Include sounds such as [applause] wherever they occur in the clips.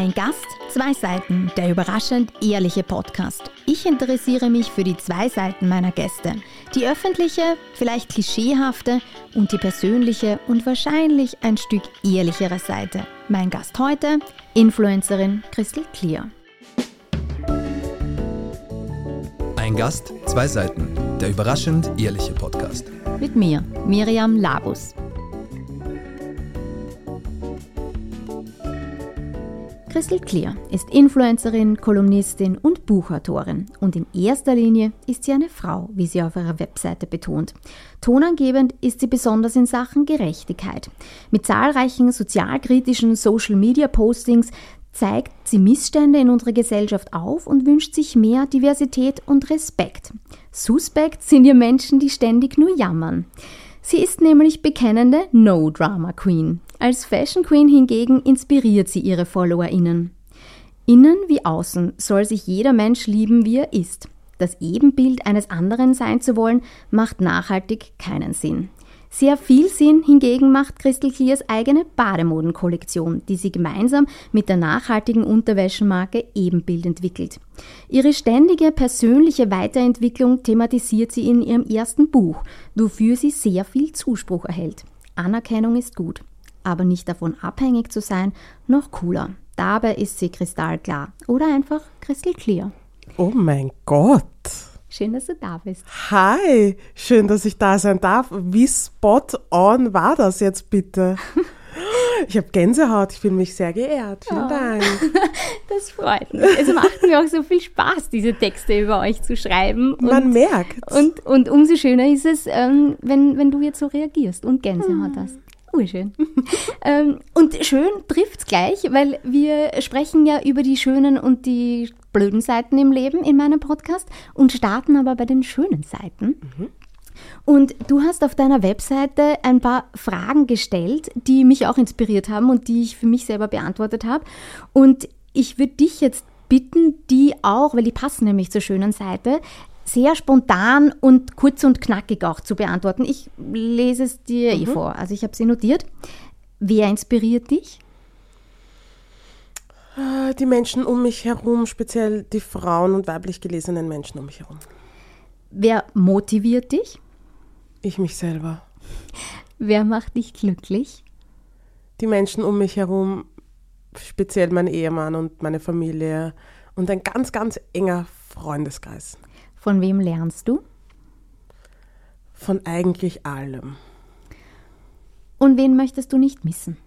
Ein Gast, zwei Seiten, der überraschend ehrliche Podcast. Ich interessiere mich für die zwei Seiten meiner Gäste. Die öffentliche, vielleicht klischeehafte und die persönliche und wahrscheinlich ein Stück ehrlichere Seite. Mein Gast heute, Influencerin Crystal Clear. Ein Gast, zwei Seiten, der überraschend ehrliche Podcast. Mit mir, Miriam Labus. Crystal Clear ist Influencerin, Kolumnistin und Buchautorin. Und in erster Linie ist sie eine Frau, wie sie auf ihrer Webseite betont. Tonangebend ist sie besonders in Sachen Gerechtigkeit. Mit zahlreichen sozialkritischen Social-Media-Postings zeigt sie Missstände in unserer Gesellschaft auf und wünscht sich mehr Diversität und Respekt. Suspekt sind ihr Menschen, die ständig nur jammern. Sie ist nämlich bekennende No-Drama-Queen. Als Fashion Queen hingegen inspiriert sie ihre FollowerInnen. Innen wie außen soll sich jeder Mensch lieben, wie er ist. Das Ebenbild eines anderen sein zu wollen, macht nachhaltig keinen Sinn. Sehr viel Sinn hingegen macht Crystal Clears eigene Bademodenkollektion, die sie gemeinsam mit der nachhaltigen Unterwäschenmarke Ebenbild entwickelt. Ihre ständige persönliche Weiterentwicklung thematisiert sie in ihrem ersten Buch, wofür sie sehr viel Zuspruch erhält. Anerkennung ist gut, aber nicht davon abhängig zu sein, noch cooler. Dabei ist sie kristallklar oder einfach crystal clear. Oh mein Gott! Schön, dass du da bist. Hi, schön, dass ich da sein darf. Wie spot on war das jetzt bitte? [laughs] Ich habe Gänsehaut, ich fühle mich sehr geehrt. Vielen oh. Dank. [laughs] Das freut mich. Es macht mir auch so viel Spaß, diese Texte über euch zu schreiben. Man und, merkt. Und, und umso schöner ist es, ähm, wenn, wenn du jetzt so reagierst und Gänsehaut hm. hast. Urschön. [laughs] ähm, und schön trifft es gleich, weil wir sprechen ja über die schönen und die blöden Seiten im Leben in meinem Podcast und starten aber bei den schönen Seiten. Mhm. Und du hast auf deiner Webseite ein paar Fragen gestellt, die mich auch inspiriert haben und die ich für mich selber beantwortet habe. Und ich würde dich jetzt bitten, die auch, weil die passen nämlich zur schönen Seite, sehr spontan und kurz und knackig auch zu beantworten. Ich lese es dir eh mhm. eh vor. Also ich habe sie notiert. Wer inspiriert dich? Ah, die Menschen um mich herum, speziell die Frauen und weiblich gelesenen Menschen um mich herum. Wer motiviert dich? Ich mich selber. Wer macht dich glücklich? Die Menschen um mich herum, speziell mein Ehemann und meine Familie und ein ganz, ganz enger Freundeskreis. Von wem lernst du? Von eigentlich allem. Und wen möchtest du nicht missen?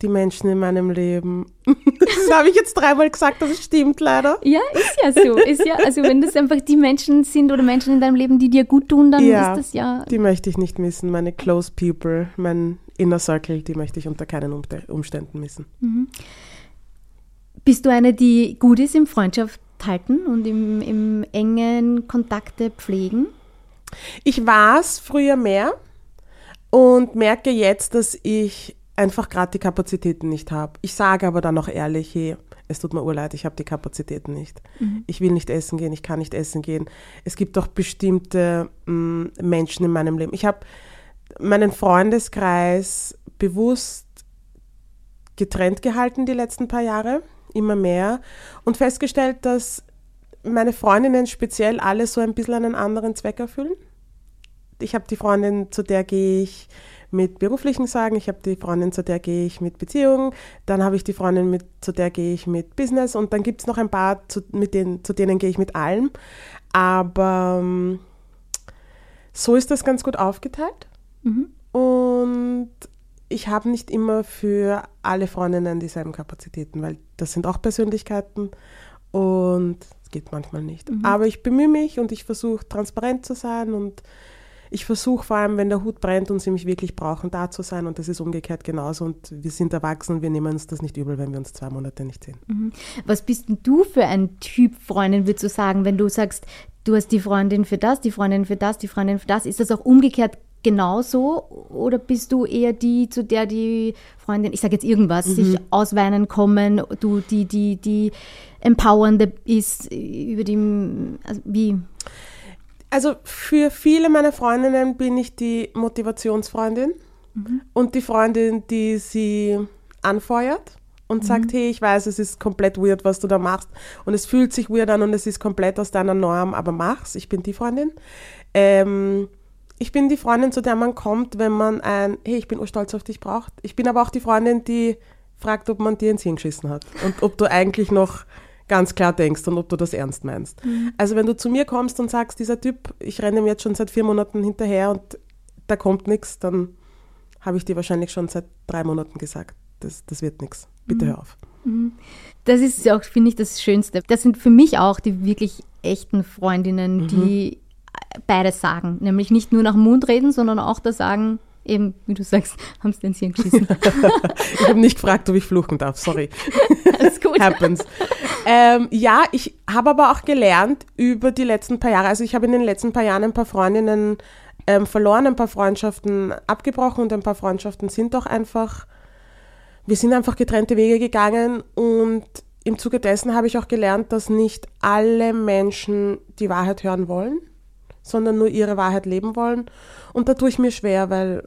Die Menschen in meinem Leben. [laughs] Das habe ich jetzt dreimal gesagt, aber es stimmt leider. Ja, ist ja so. Ist ja, also wenn das einfach die Menschen sind oder Menschen in deinem Leben, die dir gut tun, dann ja, ist das ja. Die möchte ich nicht missen. Meine close people, mein inner circle, die möchte ich unter keinen Umständen missen. Mhm. Bist du eine, die gut ist im Freundschaft halten und im, im engen Kontakte pflegen? Ich war es früher mehr und merke jetzt, dass ich einfach gerade die Kapazitäten nicht habe. Ich sage aber dann auch ehrlich, hey, es tut mir urleid, ich habe die Kapazitäten nicht. Mhm. Ich will nicht essen gehen, ich kann nicht essen gehen. Es gibt doch bestimmte mh, mm, Menschen in meinem Leben. Ich habe meinen Freundeskreis bewusst getrennt gehalten die letzten paar Jahre immer mehr und festgestellt, dass meine Freundinnen speziell alle so ein bisschen einen anderen Zweck erfüllen. Ich habe die Freundin, zu der gehe ich mit beruflichen Sagen, ich habe die Freundin, zu der gehe ich mit Beziehungen, dann habe ich die Freundin, mit, zu der gehe ich mit Business und dann gibt es noch ein paar, zu, mit denen, zu denen gehe ich mit allem. Aber ähm, so ist das ganz gut aufgeteilt. Mhm. Und ich habe nicht immer für alle Freundinnen dieselben Kapazitäten, weil das sind auch Persönlichkeiten und es geht manchmal nicht. Mhm. Aber ich bemühe mich und ich versuche transparent zu sein und ich versuche vor allem, wenn der Hut brennt und sie mich wirklich brauchen, da zu sein und das ist umgekehrt genauso und wir sind erwachsen und wir nehmen uns das nicht übel, wenn wir uns zwei Monate nicht sehen. Mhm. Was bist denn du für ein Typ Freundin, würdest du sagen, wenn du sagst, du hast die Freundin für das, die Freundin für das, die Freundin für das, ist das auch umgekehrt genauso oder bist du eher die, zu der die Freundin, ich sage jetzt irgendwas, mhm. sich ausweinen kommen, du die, die, die empowernde ist über die, also wie? Also für viele meiner Freundinnen bin ich die Motivationsfreundin mhm. und die Freundin, die sie anfeuert und sagt, hey, ich weiß, es ist komplett weird, was du da machst und es fühlt sich weird an und es ist komplett aus deiner Norm, aber mach's, ich bin die Freundin. Ähm, ich bin die Freundin, zu der man kommt, wenn man ein, hey, ich bin urstolz auf dich braucht. Ich bin aber auch die Freundin, die fragt, ob man dir ins Hirn geschissen hat und ob du eigentlich noch ganz klar denkst und ob du das ernst meinst. Mhm. Also wenn du zu mir kommst und sagst, dieser Typ, ich renne ihm jetzt schon seit vier Monaten hinterher und da kommt nichts, dann habe ich dir wahrscheinlich schon seit drei Monaten gesagt, das, das wird nichts. Bitte mhm. hör auf. Mhm. Das ist auch, finde ich, das Schönste. Das sind für mich auch die wirklich echten Freundinnen, mhm. die beides sagen. Nämlich nicht nur nach dem Mund reden, sondern auch da sagen, eben, wie du sagst, [laughs] haben sie den Hirn geschissen. [laughs] ich habe nicht gefragt, ob ich fluchen darf, sorry. [laughs] Alles gut. Happens. Ähm, ja, ich habe aber auch gelernt über die letzten paar Jahre, also ich habe in den letzten paar Jahren ein paar Freundinnen ähm, verloren, ein paar Freundschaften abgebrochen und ein paar Freundschaften sind doch einfach, wir sind einfach getrennte Wege gegangen und im Zuge dessen habe ich auch gelernt, dass nicht alle Menschen die Wahrheit hören wollen sondern nur ihre Wahrheit leben wollen. Und da tue ich mir schwer, weil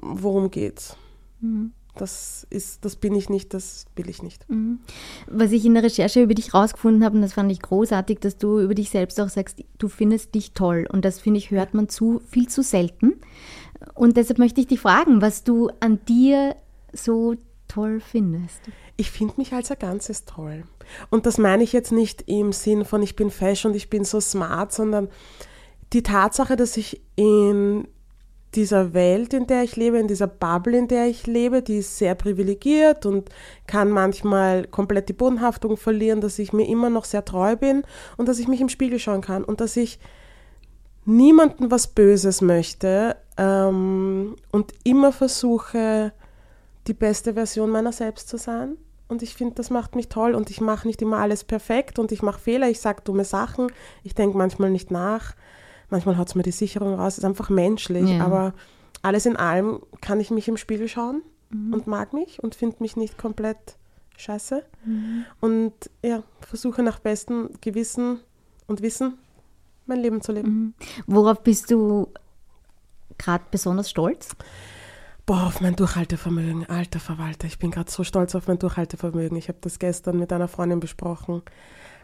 worum geht's? Mhm. Das ist, das bin ich nicht, das will ich nicht. Mhm. Was ich in der Recherche über dich rausgefunden habe, und das fand ich großartig, dass du über dich selbst auch sagst, du findest dich toll. Und das finde ich, hört man zu, viel zu selten. Und deshalb möchte ich dich fragen, was du an dir so toll findest. Ich finde mich als ein Ganzes toll. Und das meine ich jetzt nicht im Sinn von, ich bin fesch und ich bin so smart, sondern die Tatsache, dass ich in dieser Welt, in der ich lebe, in dieser Bubble, in der ich lebe, die ist sehr privilegiert und kann manchmal komplett die Bodenhaftung verlieren, dass ich mir immer noch sehr treu bin und dass ich mich im Spiegel schauen kann und dass ich niemandem was Böses möchte ähm, und immer versuche, die beste Version meiner selbst zu sein. Und ich finde, das macht mich toll und ich mache nicht immer alles perfekt und ich mache Fehler, ich sage dumme Sachen, ich denke manchmal nicht nach manchmal haut es mir die Sicherung raus, ist einfach menschlich, ja. aber alles in allem kann ich mich im Spiegel schauen mhm. und mag mich und finde mich nicht komplett scheiße mhm. und ja, versuche nach bestem Gewissen und Wissen mein Leben zu leben. Mhm. Worauf bist du gerade besonders stolz? Boah, auf mein Durchhaltevermögen, alter Verwalter. Ich bin gerade so stolz auf mein Durchhaltevermögen. Ich habe das gestern mit einer Freundin besprochen,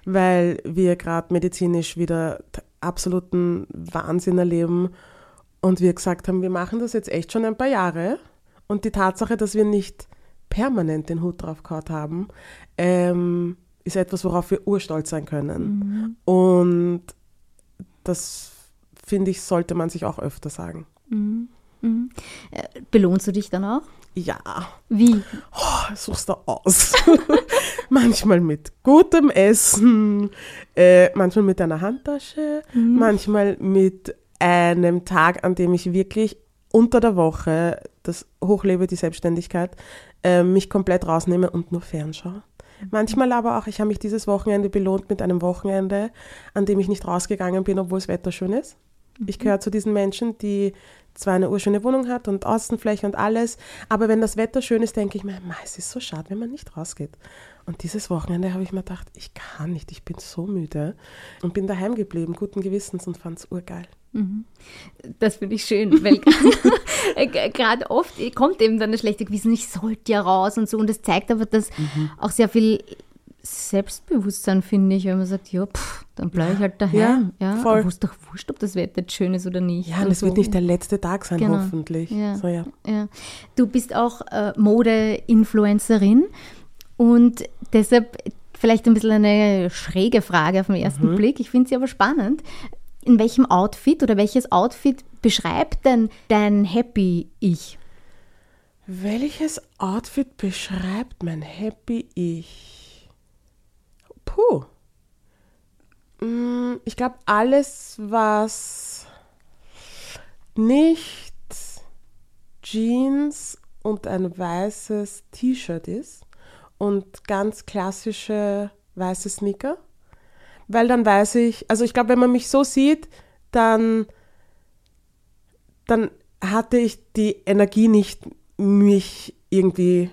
weil wir gerade medizinisch wieder absoluten Wahnsinn erleben und wir gesagt haben, wir machen das jetzt echt schon ein paar Jahre und die Tatsache, dass wir nicht permanent den Hut drauf gehabt haben, ähm, ist etwas, worauf wir urstolz sein können. Mhm. Und das, finde ich, sollte man sich auch öfter sagen. Mhm. Mhm. Äh, belohnst du dich dann auch? Ja. Wie? Oh, suchst du aus. [laughs] manchmal mit gutem Essen, äh, manchmal mit einer Handtasche, mhm. manchmal mit einem Tag, an dem ich wirklich unter der Woche das hochlebe, die Selbstständigkeit, äh, mich komplett rausnehme und nur fernschaue. Manchmal aber auch, ich habe mich dieses Wochenende belohnt mit einem Wochenende, an dem ich nicht rausgegangen bin, obwohl das Wetter schön ist. Ich mhm. gehöre zu diesen Menschen, die zwar eine urschöne Wohnung hat und Außenfläche und alles, aber wenn das Wetter schön ist, denke ich mir, es ist so schade, wenn man nicht rausgeht. Und dieses Wochenende habe ich mir gedacht, ich kann nicht, ich bin so müde und bin daheim geblieben, guten Gewissens und fand es urgeil. Mhm. Das finde ich schön, weil [laughs] gerade oft kommt eben dann das schlechte Gewissen, ich sollte ja raus und so. Und das zeigt aber, dass mhm. auch sehr viel Selbstbewusstsein, finde ich, wenn man sagt, ja, pff, dann bleibe ich halt daheim. Ja, ja. voll. ist doch wurscht, ob das Wetter jetzt schön ist oder nicht. Ja, und es so. wird nicht der letzte Tag sein, genau. hoffentlich. Ja. So, ja. ja. Du bist auch äh, Mode-Influencerin und deshalb vielleicht ein bisschen eine schräge Frage auf den ersten mhm. Blick. Ich finde sie aber spannend. In welchem Outfit oder welches Outfit beschreibt denn dein Happy Ich? Welches Outfit beschreibt mein Happy Ich? Puh. Mm, ich glaube, alles, was nicht Jeans und ein weißes T-Shirt ist und ganz klassische weiße Sneaker, weil dann weiß ich, also ich glaube, wenn man mich so sieht, dann, dann hatte ich die Energie nicht, mich irgendwie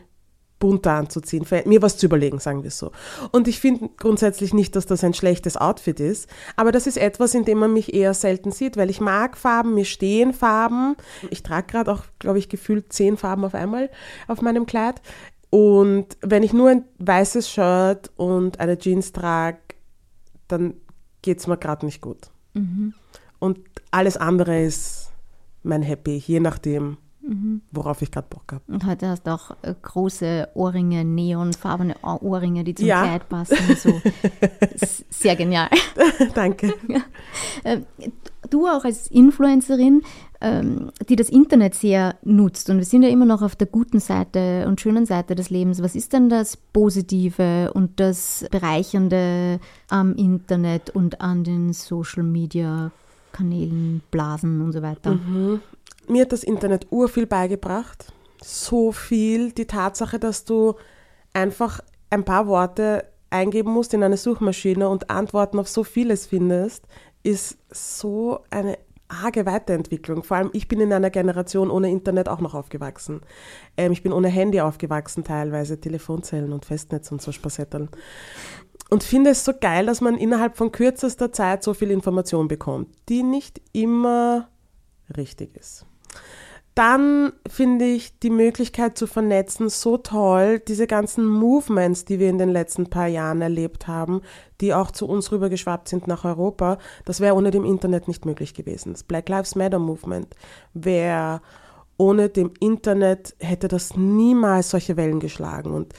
bunter anzuziehen, mir was zu überlegen, sagen wir so. Und ich finde grundsätzlich nicht, dass das ein schlechtes Outfit ist, aber das ist etwas, in dem man mich eher selten sieht, weil ich mag Farben, mir stehen Farben. Ich trage gerade auch, glaube ich, gefühlt zehn Farben auf einmal auf meinem Kleid. Und wenn ich nur ein weißes Shirt und eine Jeans trage, dann geht es mir gerade nicht gut. Und alles andere ist mein Happy, je nachdem, worauf ich gerade Bock habe. Und heute hast du auch äh, große Ohrringe, neonfarbene Ohr- Ohrringe, die zum Ja. Kleid passen. So. [laughs] Sehr genial. [laughs] Danke. [laughs] Ähm, Du auch als Influencerin, ähm, die das Internet sehr nutzt, und wir sind ja immer noch auf der guten Seite und schönen Seite des Lebens, was ist denn das Positive und das Bereichernde am Internet und an den Social Media Kanälen, Blasen und so weiter? Mir hat das Internet urviel beigebracht. So viel. Die Tatsache, dass du einfach ein paar Worte eingeben musst in eine Suchmaschine und Antworten auf so vieles findest, ist so eine arge Weiterentwicklung. Vor allem, ich bin in einer Generation ohne Internet auch noch aufgewachsen. Ähm, ich bin ohne Handy aufgewachsen, teilweise Telefonzellen und Festnetz und so Spassetteln. Und finde es so geil, dass man innerhalb von kürzester Zeit so viel Information bekommt, die nicht immer richtig ist. Dann finde ich die Möglichkeit zu vernetzen so toll, diese ganzen Movements, die wir in den letzten paar Jahren erlebt haben, die auch zu uns rübergeschwappt sind nach Europa, das wäre ohne dem Internet nicht möglich gewesen. Das Black Lives Matter Movement wäre ohne dem Internet hätte das niemals solche Wellen geschlagen. Und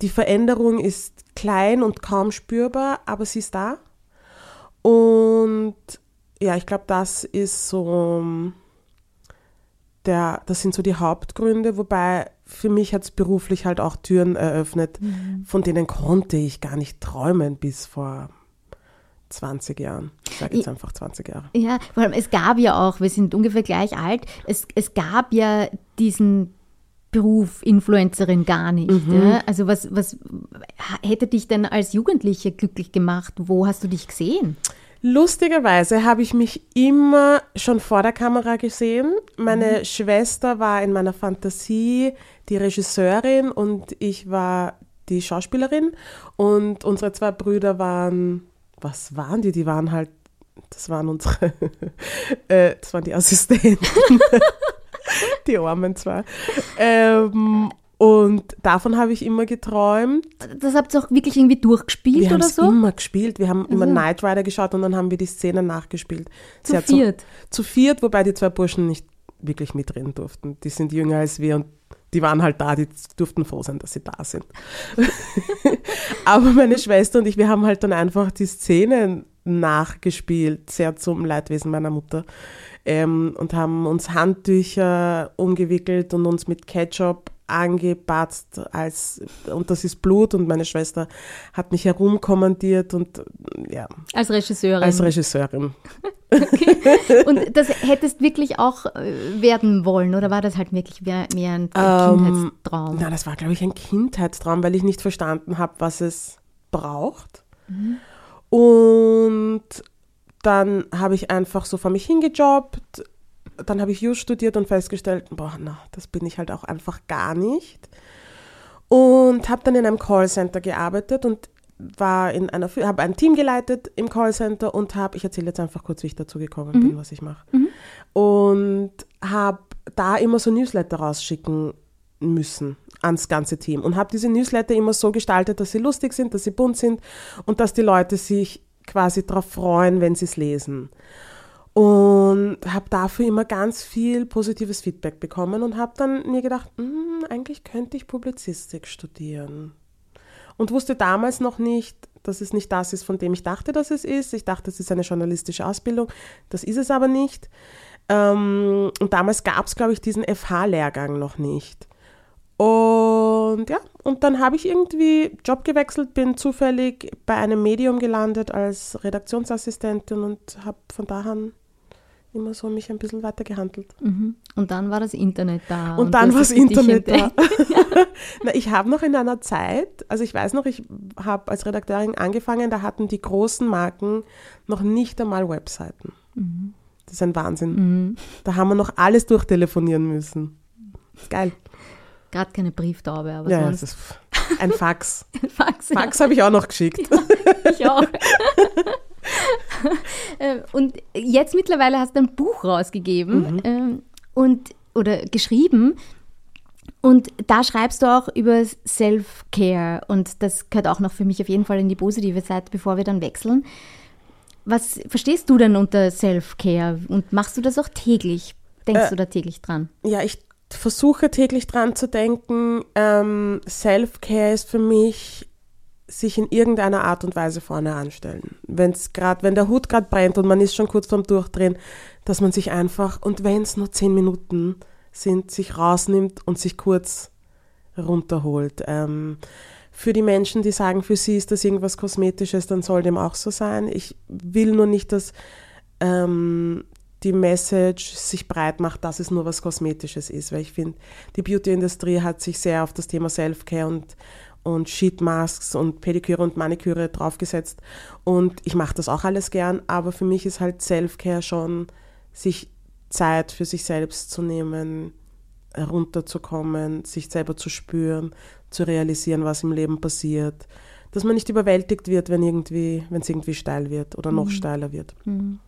die Veränderung ist klein und kaum spürbar, aber sie ist da. Und ja, ich glaube, das ist so der, das sind so die Hauptgründe, wobei für mich hat es beruflich halt auch Türen eröffnet, von denen konnte ich gar nicht träumen bis vor 20 Jahren. Ich sage jetzt einfach 20 Jahre. Ja, vor allem, es gab ja auch, wir sind ungefähr gleich alt, es, es gab ja diesen Beruf Influencerin gar nicht. Ja? Also was, was hätte dich denn als Jugendliche glücklich gemacht? Wo hast du dich gesehen? Lustigerweise habe ich mich immer schon vor der Kamera gesehen. Meine Schwester war in meiner Fantasie die Regisseurin und ich war die Schauspielerin. Und unsere zwei Brüder waren, was waren die? Die waren halt, das waren unsere, [laughs] äh, das waren die Assistenten. [laughs] die armen zwei. Ähm, und davon habe ich immer geträumt. Das habt ihr auch wirklich irgendwie durchgespielt Wir haben oder so? immer gespielt. Wir haben immer Knight Rider geschaut und dann haben wir die Szenen nachgespielt. Zu viert? So, zu viert, wobei die zwei Burschen nicht wirklich mitreden durften. Die sind jünger als wir und die waren halt da, die durften froh sein, dass sie da sind. [laughs] Aber meine Schwester und ich, wir haben halt dann einfach die Szenen nachgespielt, sehr zum Leidwesen meiner Mutter. Ähm, und haben uns Handtücher umgewickelt und uns mit Ketchup angepatzt als und das ist Blut und meine Schwester hat mich herumkommandiert und ja, Als Regisseurin. als Regisseurin. [laughs] Und das hättest wirklich auch äh, werden wollen oder war das halt wirklich mehr, ein Ähm, Kindheitstraum? Na, das war, glaube ich, ein Kindheitstraum, weil ich nicht verstanden habe, was es braucht. Und dann habe ich einfach so vor mich hingejobbt. Dann habe ich Jus studiert und festgestellt, boah, na, das bin ich halt auch einfach gar nicht. Und habe dann in einem Callcenter gearbeitet und war in einer, habe ein Team geleitet im Callcenter und habe, ich erzähle jetzt einfach kurz, wie ich dazu gekommen bin, was ich mache. Und habe da immer so Newsletter rausschicken müssen ans ganze Team und habe diese Newsletter immer so gestaltet, dass sie lustig sind, dass sie bunt sind und dass die Leute sich quasi darauf freuen, wenn sie es lesen. Und habe dafür immer ganz viel positives Feedback bekommen und habe dann mir gedacht, "Hm, eigentlich könnte ich Publizistik studieren. Und wusste damals noch nicht, dass es nicht das ist, von dem ich dachte, dass es ist. Ich dachte, es ist eine journalistische Ausbildung. Das ist es aber nicht. Ähm, und damals gab es, glaube ich, diesen FH-Lehrgang noch nicht. Und ja, und dann habe ich irgendwie Job gewechselt, bin zufällig bei einem Medium gelandet als Redaktionsassistentin und habe von da an immer so mich ein bisschen weiter gehandelt. Mhm. Und dann war das Internet da. Und, dann das war das Internet da. [laughs] Na, ich habe noch in einer Zeit, also ich weiß noch, ich habe als Redakteurin angefangen, da hatten die großen Marken noch nicht einmal Webseiten. Das ist ein Wahnsinn. Mhm. Da haben wir noch alles durchtelefonieren müssen. Geil. Gerade keine Brieftaube, aber Ja, ja, das sonst ist ein Fax. [laughs] Fax. ja. Fax habe ich auch noch geschickt. [laughs] Ich auch. [laughs] Äh, und jetzt mittlerweile hast du ein Buch rausgegeben Mhm. ähm, und oder geschrieben. Und da schreibst du auch über Self-Care und das gehört auch noch für mich auf jeden Fall in die positive Seite, bevor wir dann wechseln. Was verstehst du denn unter Self-Care und machst du das auch täglich? Denkst äh, du da täglich dran? Ja, ich versuche täglich dran zu denken. Ähm, Self-Care ist für mich sich in irgendeiner Art und Weise vorne anstellen. Wenn's grad, wenn der Hut gerade brennt und man ist schon kurz vorm Durchdrehen, dass man sich einfach, und wenn es nur zehn Minuten sind, sich rausnimmt und sich kurz runterholt. Ähm, für die Menschen, die sagen, für sie ist das irgendwas Kosmetisches, dann soll dem auch so sein. Ich will nur nicht, dass ähm, die Message sich breit macht, dass es nur was Kosmetisches ist, weil ich finde, die Beauty-Industrie hat sich sehr auf das Thema Self-Care und, und Sheet-Masks und Pediküre und Maniküre draufgesetzt und ich mache das auch alles gern, aber für mich ist halt Self-Care schon, sich Zeit für sich selbst zu nehmen, herunterzukommen, sich selber zu spüren, zu realisieren, was im Leben passiert, dass man nicht überwältigt wird, wenn irgendwie, wenn es irgendwie steil wird oder noch mhm. steiler wird. Mhm.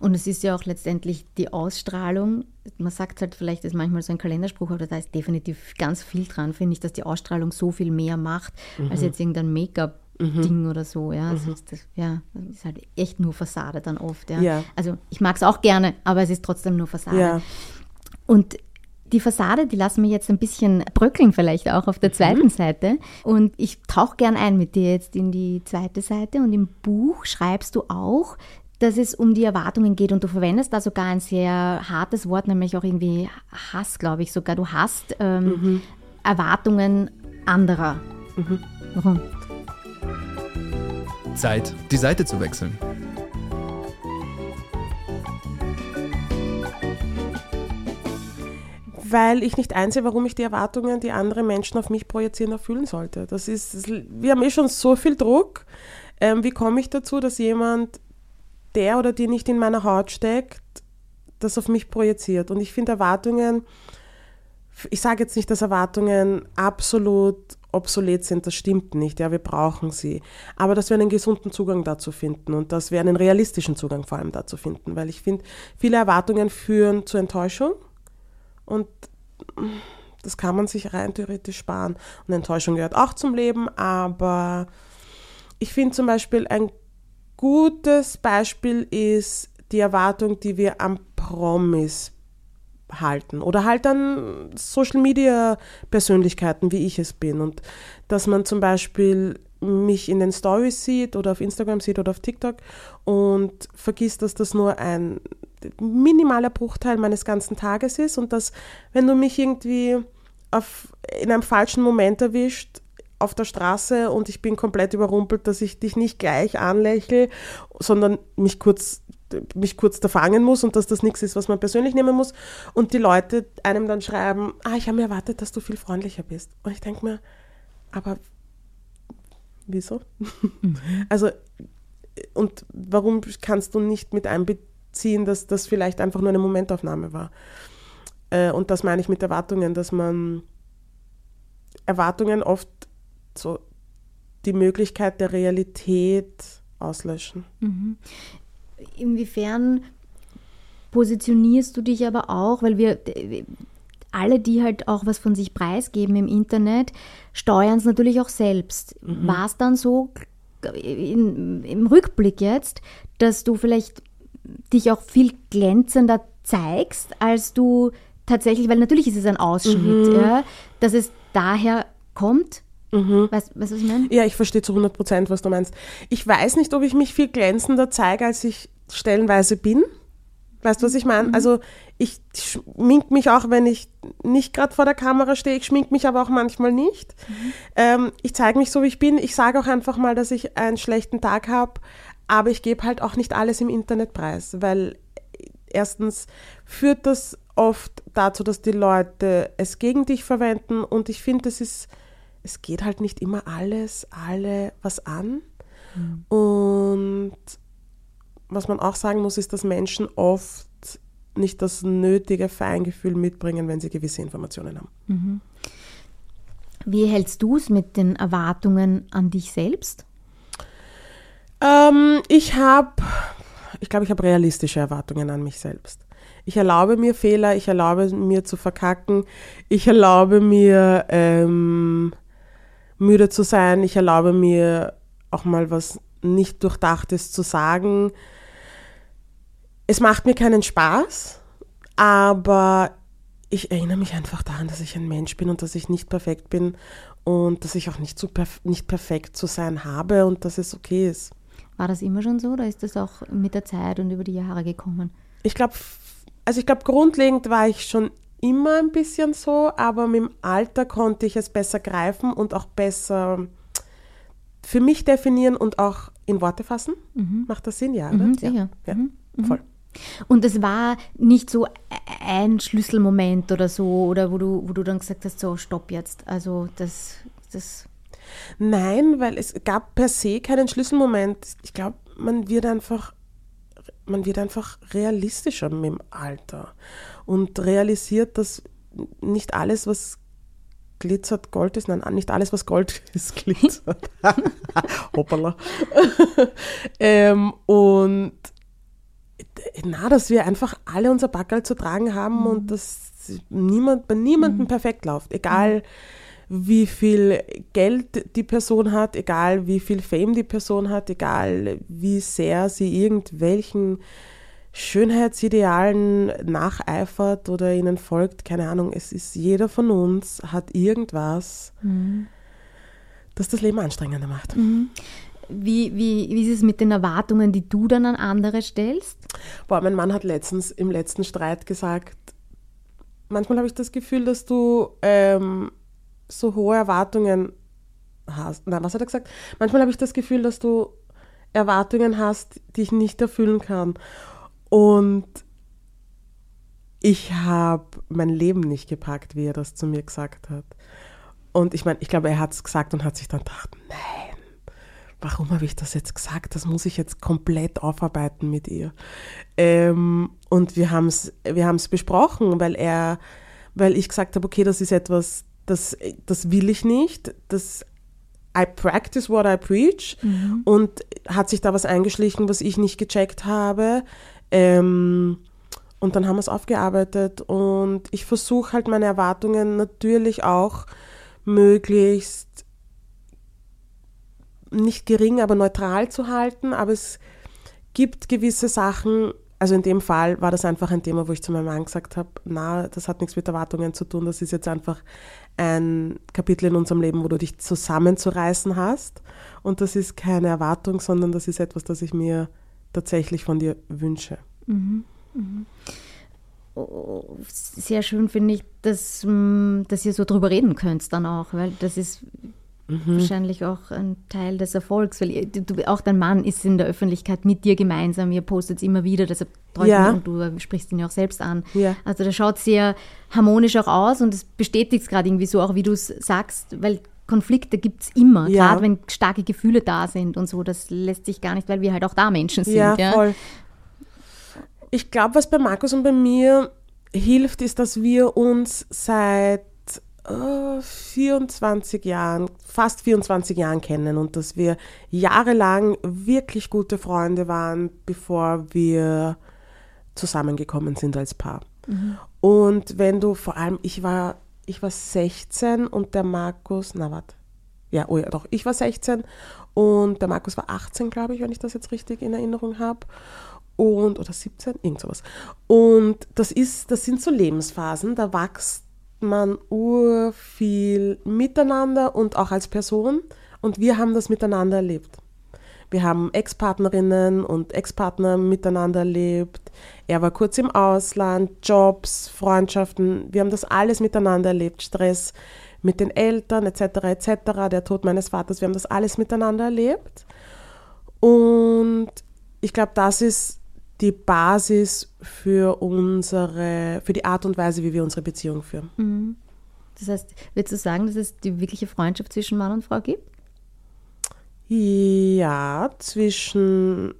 Und es ist ja auch letztendlich die Ausstrahlung. Man sagt halt, vielleicht ist manchmal so ein Kalenderspruch, aber da ist definitiv ganz viel dran, finde ich, dass die Ausstrahlung so viel mehr macht, mhm. als jetzt irgendein Make-up. Ding mhm. oder so, ja. Also ist das, ja, das ist halt echt nur Fassade dann oft, ja. ja. Also ich mag es auch gerne, aber es ist trotzdem nur Fassade. Ja. Und die Fassade, die lassen wir jetzt ein bisschen bröckeln, vielleicht auch auf der zweiten mhm. Seite. Und ich tauche gern ein mit dir jetzt in die zweite Seite. Und im Buch schreibst du auch, dass es um die Erwartungen geht. Und du verwendest da sogar ein sehr hartes Wort, nämlich auch irgendwie Hass, glaube ich sogar. Du hast ähm, mhm. Erwartungen anderer. Mhm. Warum? Zeit, die Seite zu wechseln. weil ich nicht einsehe, warum ich die Erwartungen, die andere Menschen auf mich projizieren, erfüllen sollte. Das ist, das, wir haben eh schon so viel Druck. Ähm, wie komme ich dazu, dass jemand, der oder die nicht in meiner Haut steckt, das auf mich projiziert? Und ich finde Erwartungen, ich sage jetzt nicht, dass Erwartungen absolut obsolet sind, das stimmt nicht, ja, wir brauchen sie. Aber dass wir einen gesunden Zugang dazu finden und dass wir einen realistischen Zugang vor allem dazu finden, weil ich finde, viele Erwartungen führen zu Enttäuschung und das kann man sich rein theoretisch sparen. Und Enttäuschung gehört auch zum Leben, aber ich finde zum Beispiel ein gutes Beispiel ist die Erwartung, die wir am Promis halten oder halt an Social Media Persönlichkeiten, wie ich es bin. Und dass man zum Beispiel mich in den Stories sieht oder auf Instagram sieht oder auf TikTok und vergisst, dass das nur ein minimaler Bruchteil meines ganzen Tages ist und dass, wenn du mich irgendwie auf, in einem falschen Moment erwischt, auf der Straße und ich bin komplett überrumpelt, dass ich dich nicht gleich anlächle, sondern mich kurz mich kurz da fangen muss und dass das nichts ist, was man persönlich nehmen muss. Und die Leute einem dann schreiben, ah, ich habe mir erwartet, dass du viel freundlicher bist. Und ich denke mir, aber wieso? Mhm. [laughs] Also, und warum kannst du nicht mit einbeziehen, ziehen, dass das vielleicht einfach nur eine Momentaufnahme war. Äh, und das meine ich mit Erwartungen, dass man Erwartungen oft so die Möglichkeit der Realität auslöschen. Mhm. Inwiefern positionierst du dich aber auch, weil wir alle, die halt auch was von sich preisgeben im Internet, steuern es natürlich auch selbst. Mhm. War es dann so in, im Rückblick jetzt, dass du vielleicht dich auch viel glänzender zeigst, als du tatsächlich, weil natürlich ist es ein Ausschnitt, mhm. ja, dass es daher kommt. Mhm. Weißt du, was ich meine? Ja, ich verstehe zu 100 Prozent, was du meinst. Ich weiß nicht, ob ich mich viel glänzender zeige, als ich stellenweise bin. Weißt du, was ich meine? Mhm. Also ich schmink mich auch, wenn ich nicht gerade vor der Kamera stehe. Ich schmink mich aber auch manchmal nicht. Mhm. Ähm, ich zeige mich so, wie ich bin. Ich sage auch einfach mal, dass ich einen schlechten Tag habe. Aber ich gebe halt auch nicht alles im Internet preis, weil erstens führt das oft dazu, dass die Leute es gegen dich verwenden und ich finde, es ist, es geht halt nicht immer alles, alle was an. Mhm. Und was man auch sagen muss, ist, dass Menschen oft nicht das nötige Feingefühl mitbringen, wenn sie gewisse Informationen haben. Mhm. Wie hältst du es mit den Erwartungen an dich selbst? Ähm, ich habe, ich glaube, ich habe realistische Erwartungen an mich selbst. Ich erlaube mir Fehler, ich erlaube mir zu verkacken, ich erlaube mir ähm, müde zu sein, ich erlaube mir auch mal was nicht durchdachtes zu sagen. Es macht mir keinen Spaß, aber ich erinnere mich einfach daran, dass ich ein Mensch bin und dass ich nicht perfekt bin und dass ich auch nicht, so perf nicht perfekt zu sein habe und dass es okay ist. War das immer schon so oder ist das auch mit der Zeit und über die Jahre gekommen? Ich glaube, also ich glaube, grundlegend war ich schon immer ein bisschen so, aber mit dem Alter konnte ich es besser greifen und auch besser für mich definieren und auch in Worte fassen. Mhm. Macht das Sinn? Ja? Mhm, sicher. Ja, mhm. voll. Und es war nicht so ein Schlüsselmoment oder so, oder wo du, wo du dann gesagt hast, so stopp jetzt. Also das, das. Nein, weil es gab per se keinen Schlüsselmoment. Ich glaube, man wird einfach, man wird einfach realistischer mit dem Alter und realisiert, dass nicht alles, was glitzert, Gold ist. Nein, nicht alles, was Gold [laughs] ist, glitzert. [laughs] Hoppala. [laughs] ähm, und na, dass wir einfach alle unser Backerl zu tragen haben mhm. und dass niemand, bei niemandem mhm. perfekt läuft. Egal wie viel Geld die Person hat, egal wie viel Fame die Person hat, egal wie sehr sie irgendwelchen Schönheitsidealen nacheifert oder ihnen folgt, keine Ahnung, es ist jeder von uns hat irgendwas, mhm. das das Leben anstrengender macht. Mhm. Wie, wie, wie ist es mit den Erwartungen, die du dann an andere stellst? Boah, mein Mann hat letztens im letzten Streit gesagt, manchmal habe ich das Gefühl, dass du ähm, so hohe Erwartungen hast. Nein, was hat er gesagt? Manchmal habe ich das Gefühl, dass du Erwartungen hast, die ich nicht erfüllen kann. Und ich habe mein Leben nicht gepackt, wie er das zu mir gesagt hat. Und ich meine, ich glaube, er hat es gesagt und hat sich dann gedacht, nein warum habe ich das jetzt gesagt? Das muss ich jetzt komplett aufarbeiten mit ihr. Ähm, und wir haben es wir haben's besprochen, weil er, weil ich gesagt habe, okay, das ist etwas, das, das will ich nicht, das I practice what I preach mhm. und hat sich da was eingeschlichen, was ich nicht gecheckt habe. Ähm, und dann haben wir es aufgearbeitet und ich versuche halt meine Erwartungen natürlich auch möglichst nicht gering, aber neutral zu halten. Aber es gibt gewisse Sachen, also in dem Fall war das einfach ein Thema, wo ich zu meinem Mann gesagt habe, na, das hat nichts mit Erwartungen zu tun, das ist jetzt einfach ein Kapitel in unserem Leben, wo du dich zusammenzureißen hast. Und das ist keine Erwartung, sondern das ist etwas, das ich mir tatsächlich von dir wünsche. Mhm. Mhm. Oh, sehr schön finde ich, dass, mm, dass ihr so drüber reden könnt dann auch, weil das ist Mhm. Wahrscheinlich auch ein Teil des Erfolgs, weil du, auch dein Mann ist in der Öffentlichkeit mit dir gemeinsam, ihr postet es immer wieder, deshalb ja. und du sprichst ihn ja auch selbst an. Ja. Also der schaut sehr harmonisch auch aus und es bestätigt es gerade irgendwie so, auch wie du es sagst, weil Konflikte gibt es immer, ja. gerade wenn starke Gefühle da sind und so, das lässt sich gar nicht, weil wir halt auch da Menschen sind. Ja, ja? voll. Ich glaube, was bei Markus und bei mir hilft, ist, dass wir uns seit 24 Jahren, fast 24 Jahren kennen und dass wir jahrelang wirklich gute Freunde waren, bevor wir zusammengekommen sind als Paar. Mhm. Und wenn du vor allem, ich war, ich war 16 und der Markus, na warte, ja, oh ja, doch, ich war 16 und der Markus war 18, glaube ich, wenn ich das jetzt richtig in Erinnerung habe. Und, oder 17, irgend sowas. Und das ist, das sind so Lebensphasen, da wächst man urviel miteinander und auch als Person und wir haben das miteinander erlebt. Wir haben Ex-Partnerinnen und Ex-Partner miteinander erlebt. Er war kurz im Ausland, Jobs, Freundschaften. Wir haben das alles miteinander erlebt. Stress mit den Eltern etc. etc. Der Tod meines Vaters. Wir haben das alles miteinander erlebt. Und ich glaube, das ist die Basis für unsere, für die Art und Weise, wie wir unsere Beziehung führen. Mhm. Das heißt, würdest du sagen, dass es die wirkliche Freundschaft zwischen Mann und Frau gibt? Ja, zwischen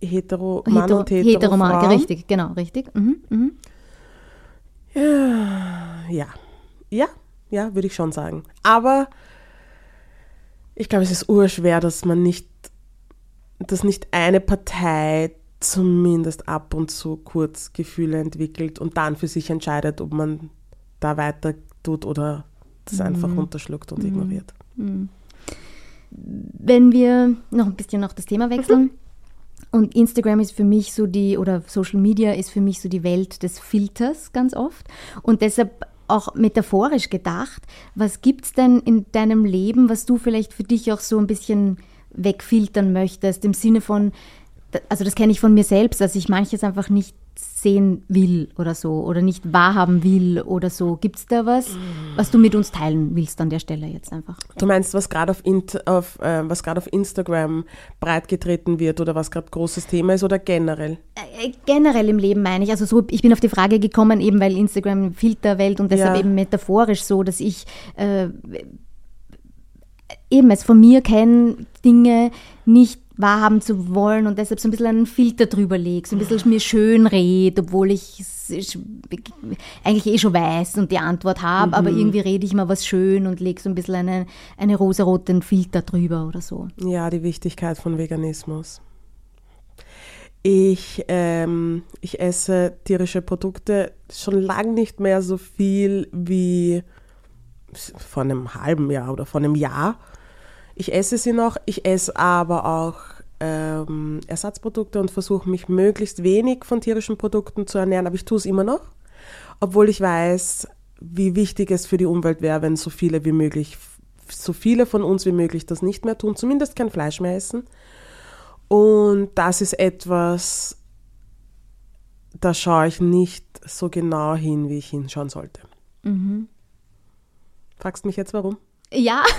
hetero Mann hetero, und hetero, hetero Frau. Richtig, genau, richtig. Mhm, mhm. Ja, ja, ja, ja, würde ich schon sagen. Aber ich glaube, es ist urschwer, dass man nicht, dass nicht eine Partei zumindest ab und zu kurz Gefühle entwickelt und dann für sich entscheidet, ob man da weiter tut oder das einfach runterschluckt und ignoriert. Wenn wir noch ein bisschen noch das Thema wechseln. Und Instagram ist für mich so die, oder Social Media ist für mich so die Welt des Filters ganz oft. Und deshalb auch metaphorisch gedacht, was gibt es denn in deinem Leben, was du vielleicht für dich auch so ein bisschen wegfiltern möchtest, im Sinne von, also das kenne ich von mir selbst, dass ich manches einfach nicht sehen will oder so oder nicht wahrhaben will oder so. Gibt es da was, was du mit uns teilen willst an der Stelle jetzt einfach? Du meinst, was gerade auf, auf, äh, was gerade auf Instagram breitgetreten wird oder was gerade großes Thema ist oder generell? Äh, Generell im Leben meine ich, also so, ich bin auf die Frage gekommen, eben weil Instagram Filterwelt und deshalb Ja. eben metaphorisch so, dass ich äh, eben es von mir kenne, Dinge nicht wahrhaben zu wollen und deshalb so ein bisschen einen Filter drüber lege, so ein bisschen mir schön rede, obwohl ich eigentlich eh schon weiß und die Antwort habe, aber irgendwie rede ich mal was schön und lege so ein bisschen eine, eine rosaroten Filter drüber oder so. Ja, die Wichtigkeit von Veganismus. Ich, ähm, ich esse tierische Produkte schon lange nicht mehr so viel wie vor einem halben Jahr oder vor einem Jahr. Ich esse sie noch, ich esse aber auch ähm, Ersatzprodukte und versuche mich möglichst wenig von tierischen Produkten zu ernähren, aber ich tue es immer noch, obwohl ich weiß, wie wichtig es für die Umwelt wäre, wenn so viele wie möglich, so viele von uns wie möglich das nicht mehr tun, zumindest kein Fleisch mehr essen. Und das ist etwas, da schaue ich nicht so genau hin, wie ich hinschauen sollte. Fragst mich jetzt warum? Ja, [laughs]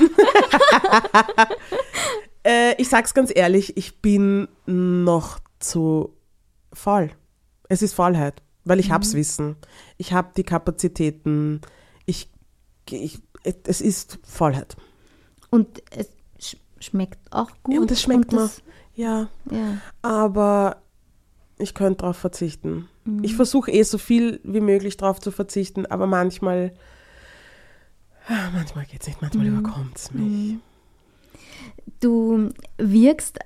Äh, ich sag's ganz ehrlich, ich bin noch zu faul. Es ist Faulheit, weil ich hab's Wissen. Ich habe die Kapazitäten. Ich, ich, es ist Faulheit. und es sch schmeckt auch gut. Ja, und es schmeckt mir. das- Ja, Ja. aber ich könnte darauf verzichten. Ich versuche eh so viel wie möglich darauf zu verzichten, aber manchmal, manchmal geht's nicht, manchmal überkommt's mich. Du wirkst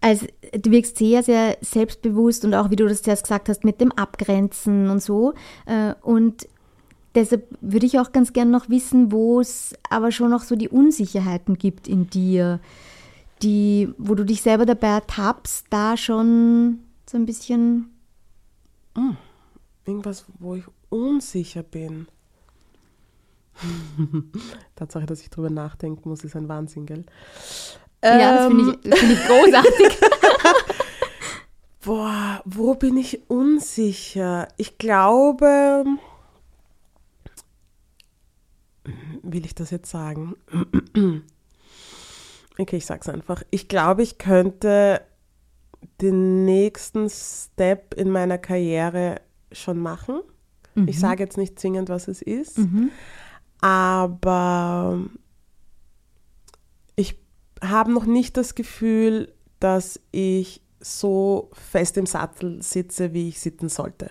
als du wirkst sehr, sehr selbstbewusst und auch, wie du das zuerst gesagt hast, mit dem Abgrenzen und so. Äh, Und deshalb würde ich auch ganz gern noch wissen, wo es aber schon noch so die Unsicherheiten gibt in dir, die, wo du dich selber dabei ertappst, da schon so ein bisschen. Irgendwas, wo ich unsicher bin. [laughs] Tatsache, dass ich drüber nachdenken muss, ist ein Wahnsinn, gell? ja, das finde ich, find ich großartig. [laughs] Boah, wo bin ich unsicher? Ich glaube, will ich das jetzt sagen? [clears throat] Okay, ich sag's einfach. Ich glaube, ich könnte den nächsten Step in meiner Karriere schon machen. Ich sage jetzt nicht zwingend, was es ist, aber ich habe noch nicht das Gefühl, dass ich so fest im Sattel sitze, wie ich sitzen sollte.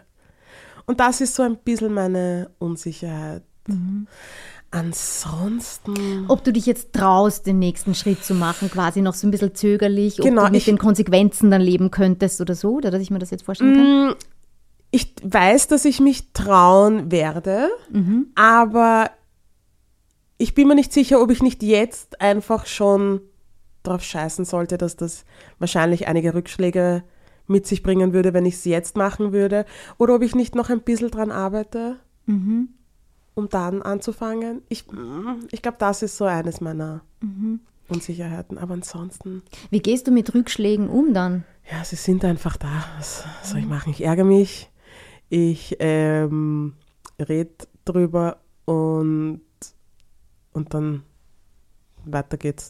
Und das ist so ein bisschen meine Unsicherheit. Ansonsten. Ob du dich jetzt traust, den nächsten Schritt zu machen, quasi noch so ein bisschen zögerlich, ob Genau, du mit ich- den Konsequenzen dann leben könntest oder so, oder dass ich mir das jetzt vorstellen kann. Mm, Ich weiß, dass ich mich trauen werde, aber ich bin mir nicht sicher, ob ich nicht jetzt einfach schon drauf scheißen sollte, dass das wahrscheinlich einige Rückschläge mit sich bringen würde, wenn ich es jetzt machen würde, oder ob ich nicht noch ein bisschen dran arbeite, um dann anzufangen. Ich, mm, ich glaube, das ist so eines meiner Unsicherheiten, aber ansonsten. Wie gehst du mit Rückschlägen um dann? Ja, sie sind einfach da. Was soll ich machen? Ich ärgere mich. Ich ähm, rede drüber und, und dann weiter geht's.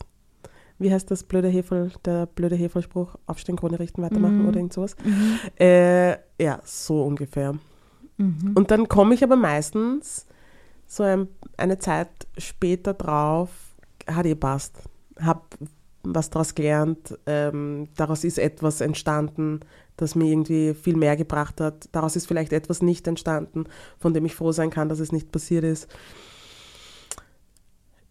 Wie heißt das blöde Hefel, der blöde Hefelspruch? Aufstehen, Krone richten, weitermachen oder irgend sowas? Äh, ja, so ungefähr. Und dann komme ich aber meistens so ein, eine Zeit später drauf, hat eh passt. Hab was daraus gelernt, ähm, daraus ist etwas entstanden, das mir irgendwie viel mehr gebracht hat. Daraus ist vielleicht etwas nicht entstanden, von dem ich froh sein kann, dass es nicht passiert ist.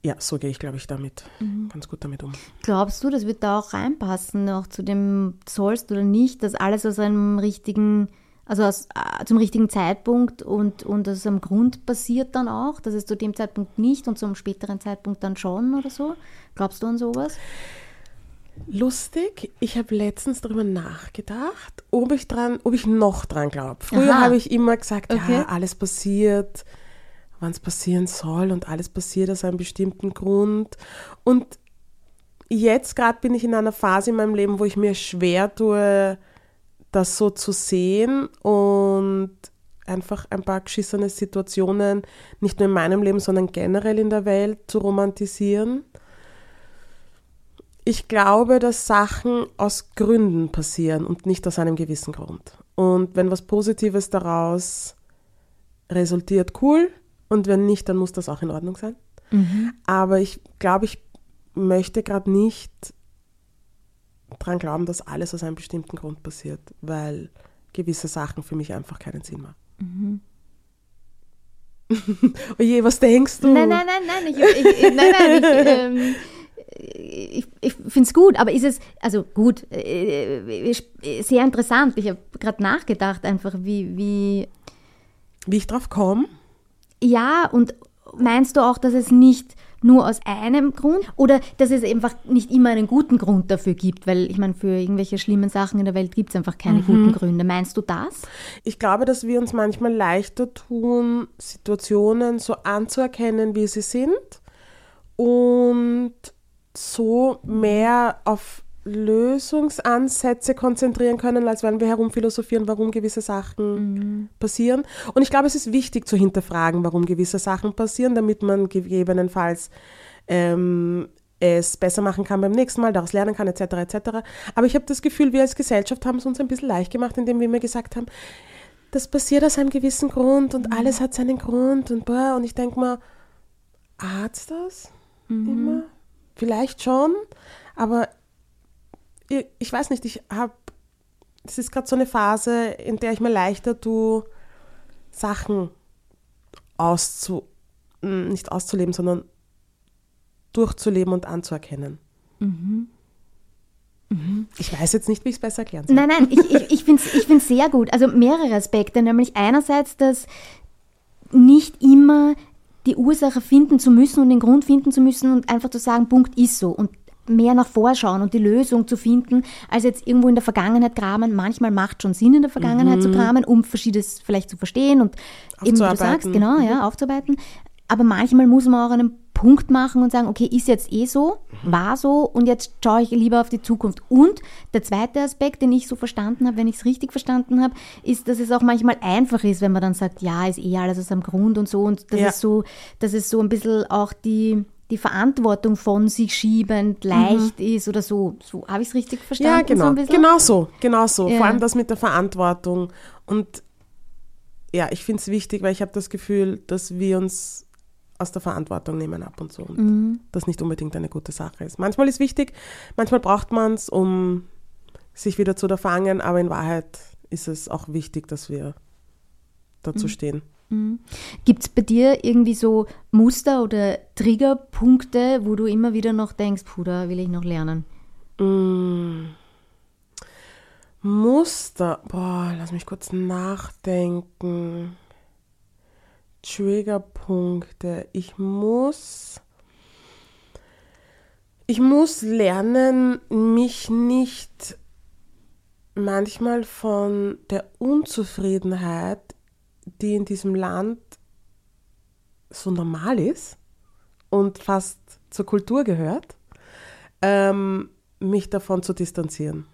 Ja, so gehe ich, glaube ich, damit ganz gut damit um. Glaubst du, das wird da auch reinpassen, auch zu dem sollst oder nicht, dass alles aus einem richtigen, also aus, äh, zum richtigen Zeitpunkt und, und aus einem Grund passiert dann auch, dass es zu dem Zeitpunkt nicht und zum späteren Zeitpunkt dann schon oder so? Glaubst du an sowas? Lustig, ich habe letztens darüber nachgedacht, ob ich dran, ob ich noch dran glaube. Früher habe ich immer gesagt, Okay. ja, alles passiert, wann es passieren soll und alles passiert aus einem bestimmten Grund. Und jetzt gerade bin ich in einer Phase in meinem Leben, wo ich mir schwer tue, das so zu sehen und einfach ein paar geschissene Situationen, nicht nur in meinem Leben, sondern generell in der Welt zu romantisieren. Ich glaube, dass Sachen aus Gründen passieren und nicht aus einem gewissen Grund. Und wenn was Positives daraus resultiert, cool. Und wenn nicht, dann muss das auch in Ordnung sein. Aber ich glaube, ich möchte gerade nicht dran glauben, dass alles aus einem bestimmten Grund passiert, weil gewisse Sachen für mich einfach keinen Sinn machen. [laughs] Oje, was denkst du? Nein, nein, nein, nein, ich, ich, ich, nein, nein, ich, [laughs] ähm, ich, ich finde es gut, aber ist es, also gut, äh, äh, sehr interessant. Ich habe gerade nachgedacht, einfach wie, wie, Wie ich drauf komme? Ja, und meinst du auch, dass es nicht nur aus einem Grund oder dass es einfach nicht immer einen guten Grund dafür gibt? Weil ich meine, für irgendwelche schlimmen Sachen in der Welt gibt es einfach keine guten Gründe. Meinst du das? Ich glaube, dass wir uns manchmal leichter tun, Situationen so anzuerkennen, wie sie sind und so mehr auf Lösungsansätze konzentrieren können, als wenn wir herumphilosophieren, warum gewisse Sachen passieren. Und ich glaube, es ist wichtig zu hinterfragen, warum gewisse Sachen passieren, damit man gegebenenfalls ähm, es besser machen kann beim nächsten Mal, daraus lernen kann, etc. etc. Aber ich habe das Gefühl, wir als Gesellschaft haben es uns ein bisschen leicht gemacht, indem wir immer gesagt haben, das passiert aus einem gewissen Grund und alles hat seinen Grund und boah, und ich denke mal, hat's das immer? Vielleicht schon, aber ich, ich weiß nicht, ich habe, das ist gerade so eine Phase, in der ich mir leichter tue, Sachen auszu, mm, nicht auszuleben, sondern durchzuleben und anzuerkennen. Ich weiß jetzt nicht, wie ich es besser erklären soll. Nein, nein, ich, ich, ich finde es ich find's sehr gut. Also mehrere Aspekte, nämlich einerseits, dass nicht immer die Ursache finden zu müssen und den Grund finden zu müssen und einfach zu sagen, Punkt ist so und mehr nach vorschauen und die Lösung zu finden, als jetzt irgendwo in der Vergangenheit kramen. Manchmal macht schon Sinn, in der Vergangenheit zu kramen, um Verschiedenes vielleicht zu verstehen und eben, wie du sagst, genau, ja, aufzuarbeiten. Aber manchmal muss man auch einen Punkt machen und sagen, okay, ist jetzt eh so, war so und jetzt schaue ich lieber auf die Zukunft. Und der zweite Aspekt, den ich so verstanden habe, wenn ich es richtig verstanden habe, ist, dass es auch manchmal einfach ist, wenn man dann sagt, ja, ist eh alles aus einem Grund und so und dass Ja. es so, dass es so ein bisschen auch die die Verantwortung von sich schiebend leicht ist oder so. So habe ich es richtig verstanden? Ja, So genau. ein bisschen? genau so, genau so. Ja. Vor allem das mit der Verantwortung. Und ja, ich finde es wichtig, weil ich habe das Gefühl, dass wir uns aus der Verantwortung nehmen ab und zu und Mhm. das nicht unbedingt eine gute Sache ist. Manchmal ist wichtig, manchmal braucht man es, um sich wieder zu erfangen, aber in Wahrheit ist es auch wichtig, dass wir Mhm. dazu stehen. Gibt es bei dir irgendwie so Muster oder Triggerpunkte, wo du immer wieder noch denkst, da will ich noch lernen? Mm. Muster. Boah, lass mich kurz nachdenken. Triggerpunkte. Ich muss. Ich muss lernen, mich nicht manchmal von der Unzufriedenheit, die in diesem Land so normal ist und fast zur Kultur gehört, ähm, mich davon zu distanzieren.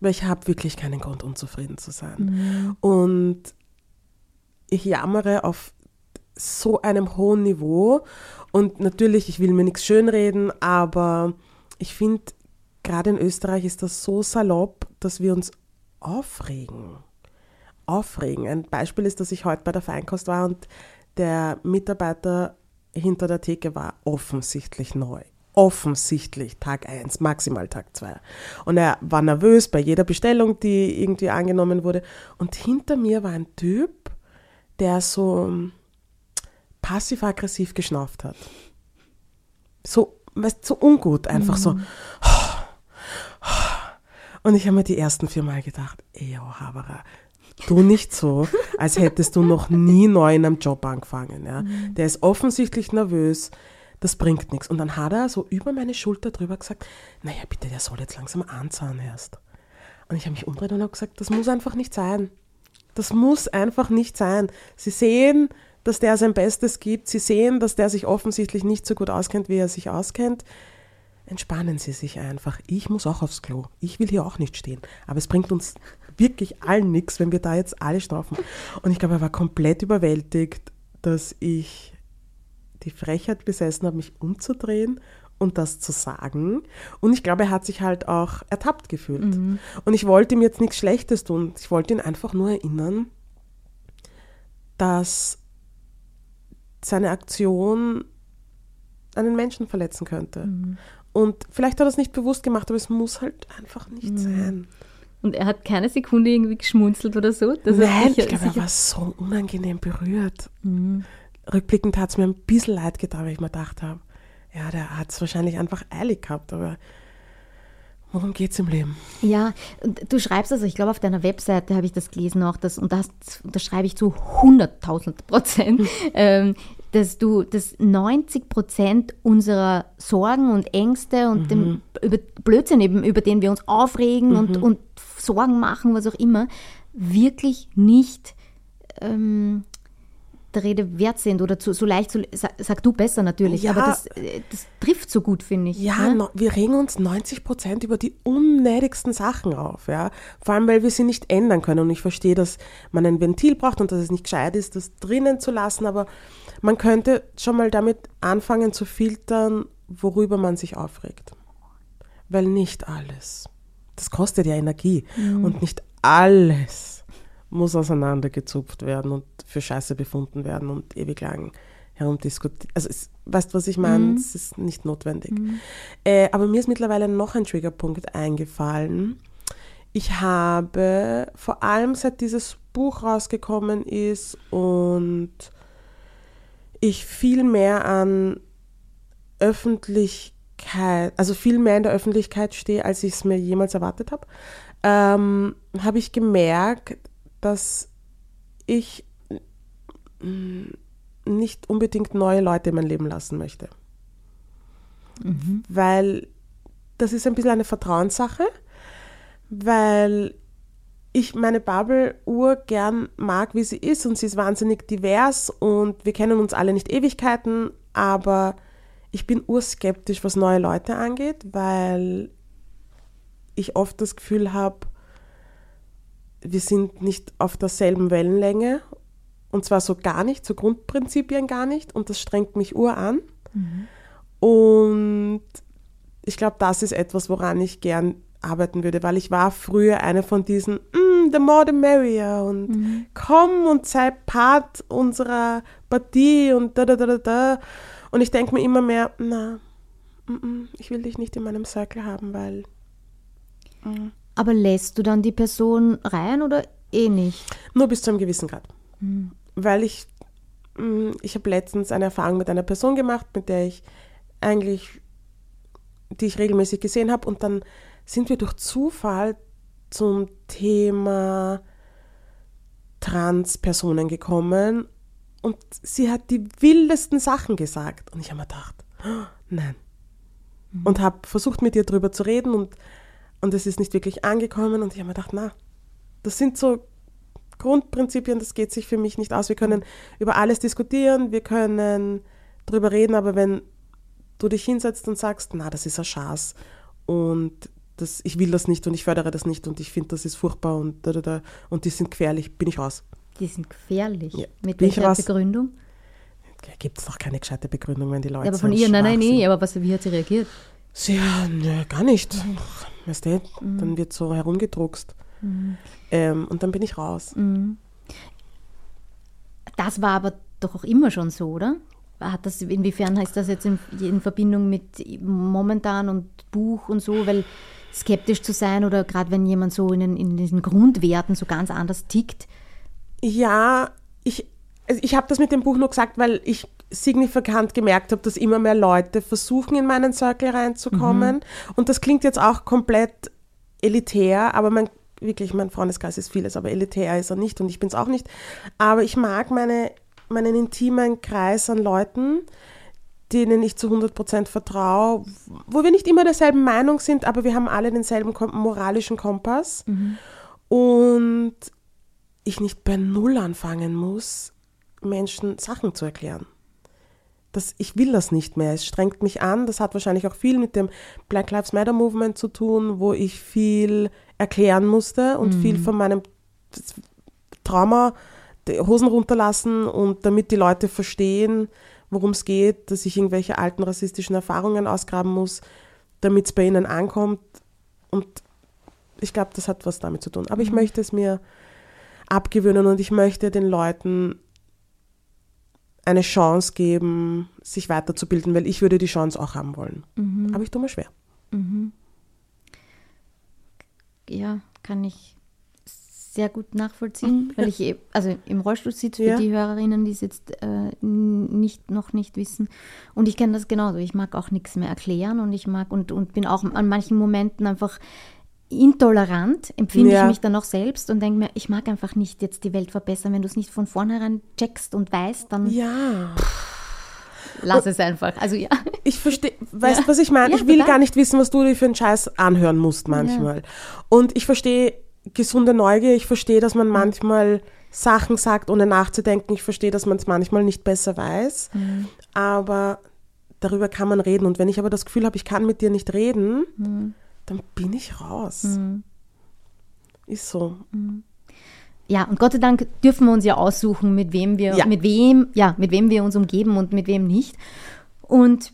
Weil ich habe wirklich keinen Grund, unzufrieden zu sein. Und ich jammere auf so einem hohen Niveau. Und natürlich, ich will mir nichts schönreden, aber ich finde, gerade in Österreich ist das so salopp, dass wir uns aufregen. Aufregen. Ein Beispiel ist, dass ich heute bei der Feinkost war und der Mitarbeiter hinter der Theke war offensichtlich neu. Offensichtlich Tag 1, maximal Tag 2. Und er war nervös bei jeder Bestellung, die irgendwie angenommen wurde. Und hinter mir war ein Typ, der so passiv-aggressiv geschnauft hat. so, weißt, so ungut, einfach so. Und ich habe mir die ersten vier Mal gedacht, ey, oh, Haberer, tu nicht so, als hättest du noch nie neu in einem Job angefangen. Ja. Der ist offensichtlich nervös, das bringt nichts. Und dann hat er so über meine Schulter drüber gesagt, naja, bitte, der soll jetzt langsam anzahlen erst. Und ich habe mich umgedreht und habe gesagt, das muss einfach nicht sein. Das muss einfach nicht sein. Sie sehen, dass der sein Bestes gibt. Sie sehen, dass der sich offensichtlich nicht so gut auskennt, wie er sich auskennt. Entspannen Sie sich einfach. Ich muss auch aufs Klo. Ich will hier auch nicht stehen. Aber es bringt uns wirklich allen nichts, wenn wir da jetzt alle strafen. Und ich glaube, er war komplett überwältigt, dass ich die Frechheit besessen habe, mich umzudrehen und das zu sagen. Und ich glaube, er hat sich halt auch ertappt gefühlt. Mhm. Und ich wollte ihm jetzt nichts Schlechtes tun. Ich wollte ihn einfach nur erinnern, dass seine Aktion einen Menschen verletzen könnte. Mhm. Und vielleicht hat er es nicht bewusst gemacht, aber es muss halt einfach nicht Mhm. sein. Und er hat keine Sekunde irgendwie geschmunzelt oder so. dass er Nein, sicher- ich glaube, er war so unangenehm berührt. Mhm. Rückblickend hat es mir ein bisschen leid getan, weil ich mir gedacht habe, ja, der hat es wahrscheinlich einfach eilig gehabt, aber worum geht es im Leben? Ja, und du schreibst also, ich glaube, auf deiner Webseite habe ich das gelesen auch, dass, und das, das schreibe ich zu 100.000 Prozent, [laughs] ähm, dass du, dass 90 Prozent unserer Sorgen und Ängste und dem über Blödsinn eben, über den wir uns aufregen und, und Sorgen machen, was auch immer, wirklich nicht ähm, der Rede wert sind oder zu, so leicht, zu, sag, sag du besser natürlich, Ja. aber das, äh, das trifft so gut, finde ich. Ja, ne? wir regen uns 90 Prozent über die unnötigsten Sachen auf, ja. Vor allem, weil wir sie nicht ändern können. Und ich verstehe, dass man ein Ventil braucht und dass es nicht gescheit ist, das drinnen zu lassen, aber man könnte schon mal damit anfangen zu filtern, worüber man sich aufregt. Weil nicht alles, das kostet ja Energie und nicht alles muss auseinandergezupft werden und für Scheiße befunden werden und ewig lang herumdiskutiert. Also, es, weißt du, was ich meine? Es ist nicht notwendig. Äh, aber mir ist mittlerweile noch ein Triggerpunkt eingefallen. Ich habe vor allem seit dieses Buch rausgekommen ist und ich viel mehr an Öffentlichkeit, also viel mehr in der Öffentlichkeit stehe, als ich es mir jemals erwartet habe, ähm, habe ich gemerkt, dass ich mm, nicht unbedingt neue Leute in mein Leben lassen möchte. Weil das ist ein bisschen eine Vertrauenssache, weil ich meine Bubble urgern mag, wie sie ist und sie ist wahnsinnig divers und wir kennen uns alle nicht Ewigkeiten, aber ich bin urskeptisch, was neue Leute angeht, weil ich oft das Gefühl habe, wir sind nicht auf derselben Wellenlänge und zwar so gar nicht, so Grundprinzipien gar nicht und das strengt mich ur an. Und ich glaube, das ist etwas, woran ich gern arbeiten würde, weil ich war früher eine von diesen, mm, the more the merrier und komm und sei Part unserer Partie und da, da, da, da, da. Und ich denke mir immer mehr, na, mm, mm, ich will dich nicht in meinem Circle haben, weil Aber lässt du dann die Person rein oder eh nicht? Nur bis zu einem gewissen Grad. Weil ich, mm, ich habe letztens eine Erfahrung mit einer Person gemacht, mit der ich eigentlich, die ich regelmäßig gesehen habe und dann sind wir durch Zufall zum Thema Transpersonen gekommen und sie hat die wildesten Sachen gesagt und ich habe mir gedacht, "Oh, nein. Und habe versucht mit ihr drüber zu reden und, und es ist nicht wirklich angekommen und ich habe mir gedacht, na, das sind so Grundprinzipien, das geht sich für mich nicht aus. Wir können über alles diskutieren, wir können drüber reden, aber wenn du dich hinsetzt und sagst, na, das ist ein Schaß und das, ich will das nicht und ich fördere das nicht und ich finde, das ist furchtbar und da, da, da, und die sind gefährlich, bin ich raus. Die sind gefährlich. Ja, Mit bin welcher. Begründung? Gibt es doch keine gescheite Begründung, wenn die Leute Ja, aber so von einen ihr, nein, nein, nee, aber was, wie hat sie reagiert? Sie, ja, nö, gar nicht. Mhm. Weißt du, dann wird so herumgedruckst. Ähm, und dann bin ich raus. Mhm. Das war aber doch auch immer schon so, oder? Hat das, inwiefern heißt das jetzt in, in Verbindung mit momentan und Buch und so, weil skeptisch zu sein oder gerade wenn jemand so in, den, in diesen Grundwerten so ganz anders tickt, Ja, ich, also ich habe das mit dem Buch nur gesagt, weil ich signifikant gemerkt habe, dass immer mehr Leute versuchen, in meinen Circle reinzukommen. Und das klingt jetzt auch komplett elitär, aber mein, wirklich, mein Freundeskreis ist vieles, aber elitär ist er nicht und ich bin es auch nicht. Aber ich mag meine, meinen intimen Kreis an Leuten, denen ich zu 100% vertraue, wo wir nicht immer derselben Meinung sind, aber wir haben alle denselben moralischen Kompass. Und ich nicht bei Null anfangen muss, Menschen Sachen zu erklären. Das, ich will das nicht mehr. Es strengt mich an. Das hat wahrscheinlich auch viel mit dem Black Lives Matter Movement zu tun, wo ich viel erklären musste und viel von meinem Trauma, die Hosen runterlassen und damit die Leute verstehen, worum es geht, dass ich irgendwelche alten rassistischen Erfahrungen ausgraben muss, damit es bei ihnen ankommt. Und ich glaube, das hat was damit zu tun. Aber ich möchte es mir abgewöhnen und ich möchte den Leuten eine Chance geben, sich weiterzubilden, weil ich würde die Chance auch haben wollen. Aber ich tue mir schwer. Ja, kann ich sehr gut nachvollziehen, weil ich eh- also im Rollstuhl sitze für Ja. die Hörerinnen, die es jetzt äh, nicht, noch nicht wissen. Und ich kenne das genauso. Ich mag auch nichts mehr erklären und ich mag und, und bin auch an manchen Momenten einfach intolerant, empfinde Ja. ich mich dann auch selbst und denke mir, ich mag einfach nicht jetzt die Welt verbessern. Wenn du es nicht von vornherein checkst und weißt, dann Ja. lass es einfach. Also ja. Ich verstehe, weißt du, was ich meine? Ja, ich will total. gar nicht wissen, was du dir für einen Scheiß anhören musst manchmal. Und ich verstehe gesunde Neugier, ich verstehe, dass man manchmal Sachen sagt, ohne nachzudenken. Ich verstehe, dass man es manchmal nicht besser weiß. Mhm. Aber darüber kann man reden. Und wenn ich aber das Gefühl habe, ich kann mit dir nicht reden, Mhm. Dann bin ich raus. Ist so. Ja, und Gott sei Dank dürfen wir uns ja aussuchen, mit wem wir, Ja. mit wem, ja, mit wem wir uns umgeben und mit wem nicht. Und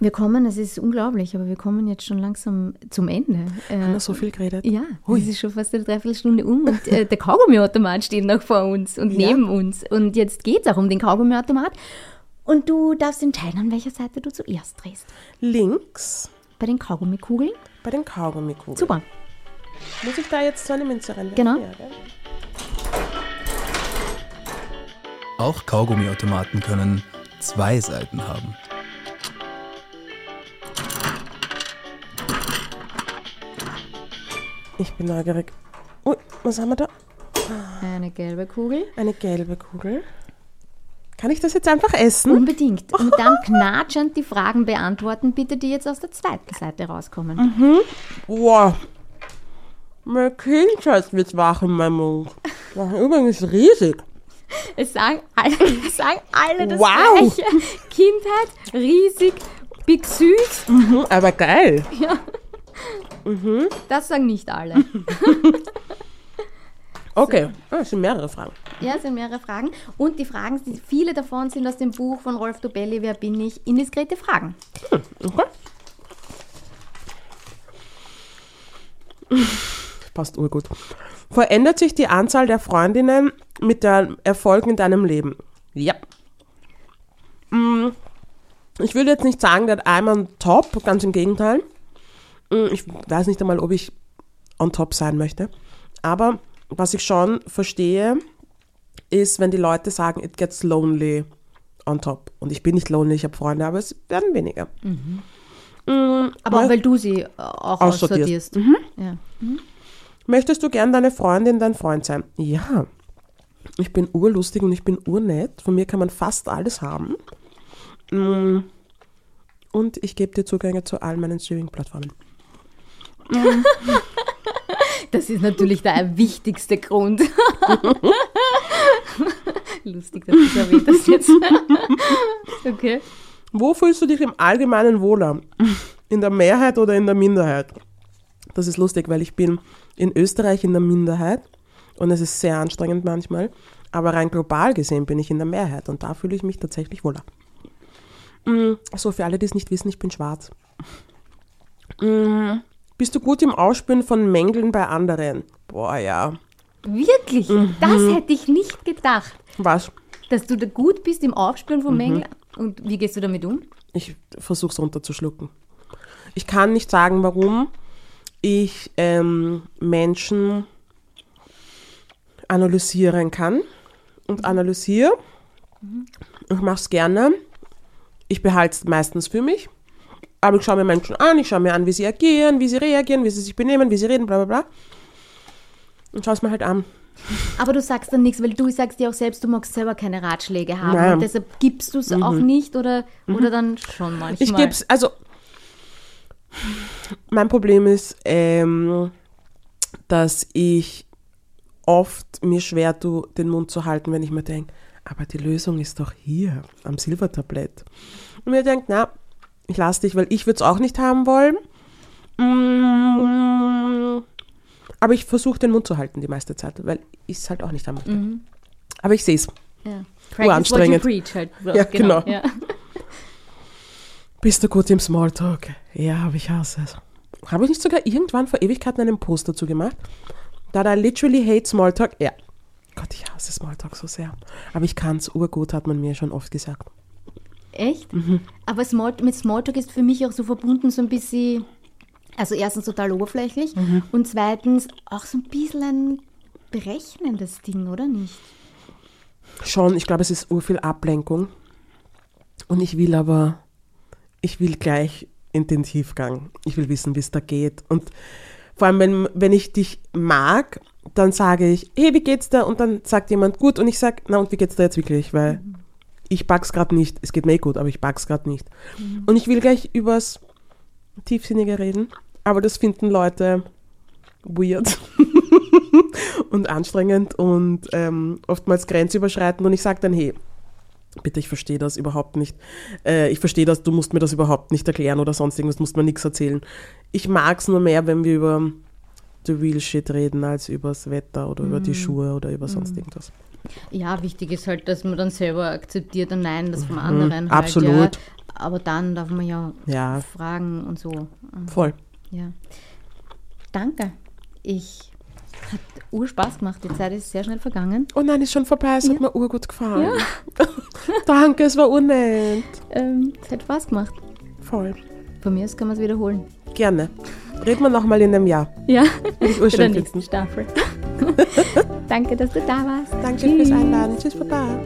wir kommen, es ist unglaublich, aber wir kommen jetzt schon langsam zum Ende. Äh, Haben wir so viel geredet? ja, es ist schon fast eine Dreiviertelstunde um und äh, der Kaugummiautomat steht noch vor uns und Ja. neben uns. Und jetzt geht es auch um den Kaugummiautomat. Und du darfst entscheiden, an welcher Seite du zuerst drehst. Links Bei den Kaugummikugeln? Bei den Kaugummikugeln. Super. Muss ich da jetzt so eine Münze reinwerfen? Genau. Ja? Auch Kaugummiautomaten können zwei Seiten haben. Ich bin neugierig. Ui, was haben wir da? Eine gelbe Kugel. Eine gelbe Kugel. Kann ich das jetzt einfach essen? Unbedingt. [laughs] Und dann knatschend die Fragen beantworten, bitte, die jetzt aus der zweiten Seite rauskommen. Wow. Mein Kindheit wird wach in meinem Mund. Das ist übrigens riesig. [laughs] Es sagen alle, es sagen alle das Wow. Gleiche. Kindheit, riesig, big süß. Mhm, aber geil. Das sagen nicht alle. [laughs] Okay, ah, es sind mehrere Fragen. Ja, es sind mehrere Fragen. Und die Fragen, viele davon sind aus dem Buch von Rolf Dobelli, Wer bin ich? Indiskrete Fragen. Okay. Passt urgut. Verändert sich die Anzahl der Freundinnen mit den Erfolgen in deinem Leben? Ja. Mm, Ich würde jetzt nicht sagen, that I'm on top, ganz im Gegenteil. Mm, Ich weiß nicht einmal, ob ich on top sein möchte. Aber was ich schon verstehe, ist, wenn die Leute sagen, it gets lonely on top. Und ich bin nicht lonely, ich habe Freunde, aber es werden weniger. Mm, Aber auch mö- weil du sie äh, auch Aussortierst. aussortierst. Ja. Möchtest du gern deine Freundin, dein Freund sein? Ja. Ich bin urlustig und ich bin urnett. Von mir kann man fast alles haben. Mm. Und ich gebe dir Zugänge zu all meinen Streaming-Plattformen. [laughs] Das ist natürlich der wichtigste Grund. [laughs] Lustig, dass du erwähnt hast jetzt. [laughs] okay. Wo fühlst du dich im Allgemeinen wohler? In der Mehrheit oder in der Minderheit? Das ist lustig, weil ich bin in Österreich in der Minderheit und es ist sehr anstrengend manchmal. Aber rein global gesehen bin ich in der Mehrheit und da fühle ich mich tatsächlich wohler. Mm, So, für alle, die es nicht wissen, ich bin schwarz. Bist du gut im Ausspüren von Mängeln bei anderen? Boah, ja. Wirklich? Das hätte ich nicht gedacht. Was? Dass du da gut bist im Aufspüren von Mängeln. Und wie gehst du damit um? Ich versuche es runterzuschlucken. Ich kann nicht sagen, warum ich ähm, Menschen analysieren kann und analysiere Ich mache es gerne. Ich behalte es meistens für mich. Aber ich schaue mir Menschen an, ich schaue mir an, wie sie agieren, wie sie reagieren, wie sie sich benehmen, wie sie reden, bla bla bla. Und schaue es mir halt an. Aber du sagst dann nichts, weil du sagst ja auch selbst, du magst selber keine Ratschläge haben. Nein. Und deshalb gibst du es auch nicht oder, oder dann schon manchmal. Ich gebe es, also mein Problem ist, ähm, dass ich oft mir schwer tue, den Mund zu halten, wenn ich mir denke, aber die Lösung ist doch hier am Silbertablett. Und mir denkt, na, ich lasse dich, weil ich würde es auch nicht haben wollen. Mm, Aber ich versuche den Mund zu halten die meiste Zeit, weil ich es halt auch nicht haben möchte. Aber ich sehe es. Ja. Uranstrengend. What you preach halt. Ja, genau. Ja. [laughs] Bist du gut im Smalltalk? Ja, aber ich hasse es. Habe ich nicht sogar irgendwann vor Ewigkeiten einen Post dazu gemacht? Da I literally hate Smalltalk. Ja. Gott, ich hasse Smalltalk so sehr. Aber ich kann es urgut, hat man mir schon oft gesagt. Echt? Mhm. Aber Small, mit Smalltalk ist für mich auch so verbunden so ein bisschen, also erstens total oberflächlich Mhm. und zweitens auch so ein bisschen ein berechnendes Ding, oder nicht? Schon, ich glaube, es ist urviel Ablenkung. Und ich will aber, ich will gleich in den Tiefgang. Ich will wissen, wie es da geht. Und vor allem, wenn, wenn ich dich mag, dann sage ich, hey, wie geht's da? Und dann sagt jemand, gut. Und ich sage, na und wie geht's da jetzt wirklich? Weil ich pack's gerade nicht. Es geht mir eh gut, aber ich pack's gerade nicht. Und ich will gleich übers Tiefsinnige reden. Aber das finden Leute weird [laughs] und anstrengend und ähm, oftmals grenzüberschreitend. Und ich sage dann, hey, bitte, ich verstehe das überhaupt nicht. Äh, ich verstehe das, du musst mir das überhaupt nicht erklären oder sonst irgendwas, du musst mir nichts erzählen. Ich mag es nur mehr, wenn wir über the real shit reden, als übers Wetter oder über die Schuhe oder über sonst irgendwas. Ja, wichtig ist halt, dass man dann selber akzeptiert und nein, das vom anderen halt. Mhm. absolut. Ja. Aber dann darf man ja, Ja. fragen und so. Voll. Ja. Danke. Ich hat ur Spaß gemacht. Die Zeit ist sehr schnell vergangen. Oh nein, ist schon vorbei, es hat mir urgut gefallen. [laughs] Danke, es war unnett. Ähm, es hat Spaß gemacht. Voll. Von mir aus kann man es wiederholen. Gerne. Reden wir nochmal in einem Jahr. Ja, bei [laughs] der nächsten. Staffel. [laughs] Danke, dass du da warst. Danke Tschüss. fürs Einladen. Tschüss, Baba.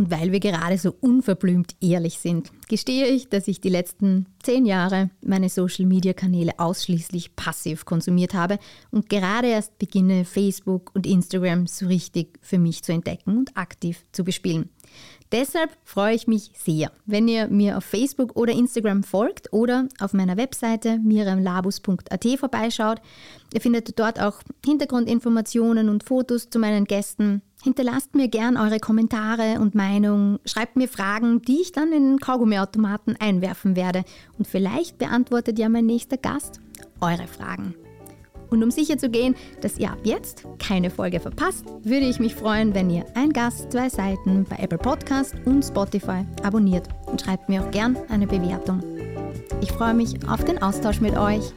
Und weil wir gerade so unverblümt ehrlich sind, gestehe ich, dass ich die letzten zehn Jahre meine Social-Media-Kanäle ausschließlich passiv konsumiert habe und gerade erst beginne, Facebook und Instagram so richtig für mich zu entdecken und aktiv zu bespielen. Deshalb freue ich mich sehr, wenn ihr mir auf Facebook oder Instagram folgt oder auf meiner Webseite miriamlabus.at vorbeischaut. Ihr findet dort auch Hintergrundinformationen und Fotos zu meinen Gästen. Hinterlasst mir gern eure Kommentare und Meinungen, schreibt mir Fragen, die ich dann in den Kaugummiautomaten einwerfen werde. Und vielleicht beantwortet ja mein nächster Gast eure Fragen. Und um sicher zu gehen, dass ihr ab jetzt keine Folge verpasst, würde ich mich freuen, wenn ihr ein Gast, zwei Seiten bei Apple Podcast und Spotify abonniert und schreibt mir auch gern eine Bewertung. Ich freue mich auf den Austausch mit euch.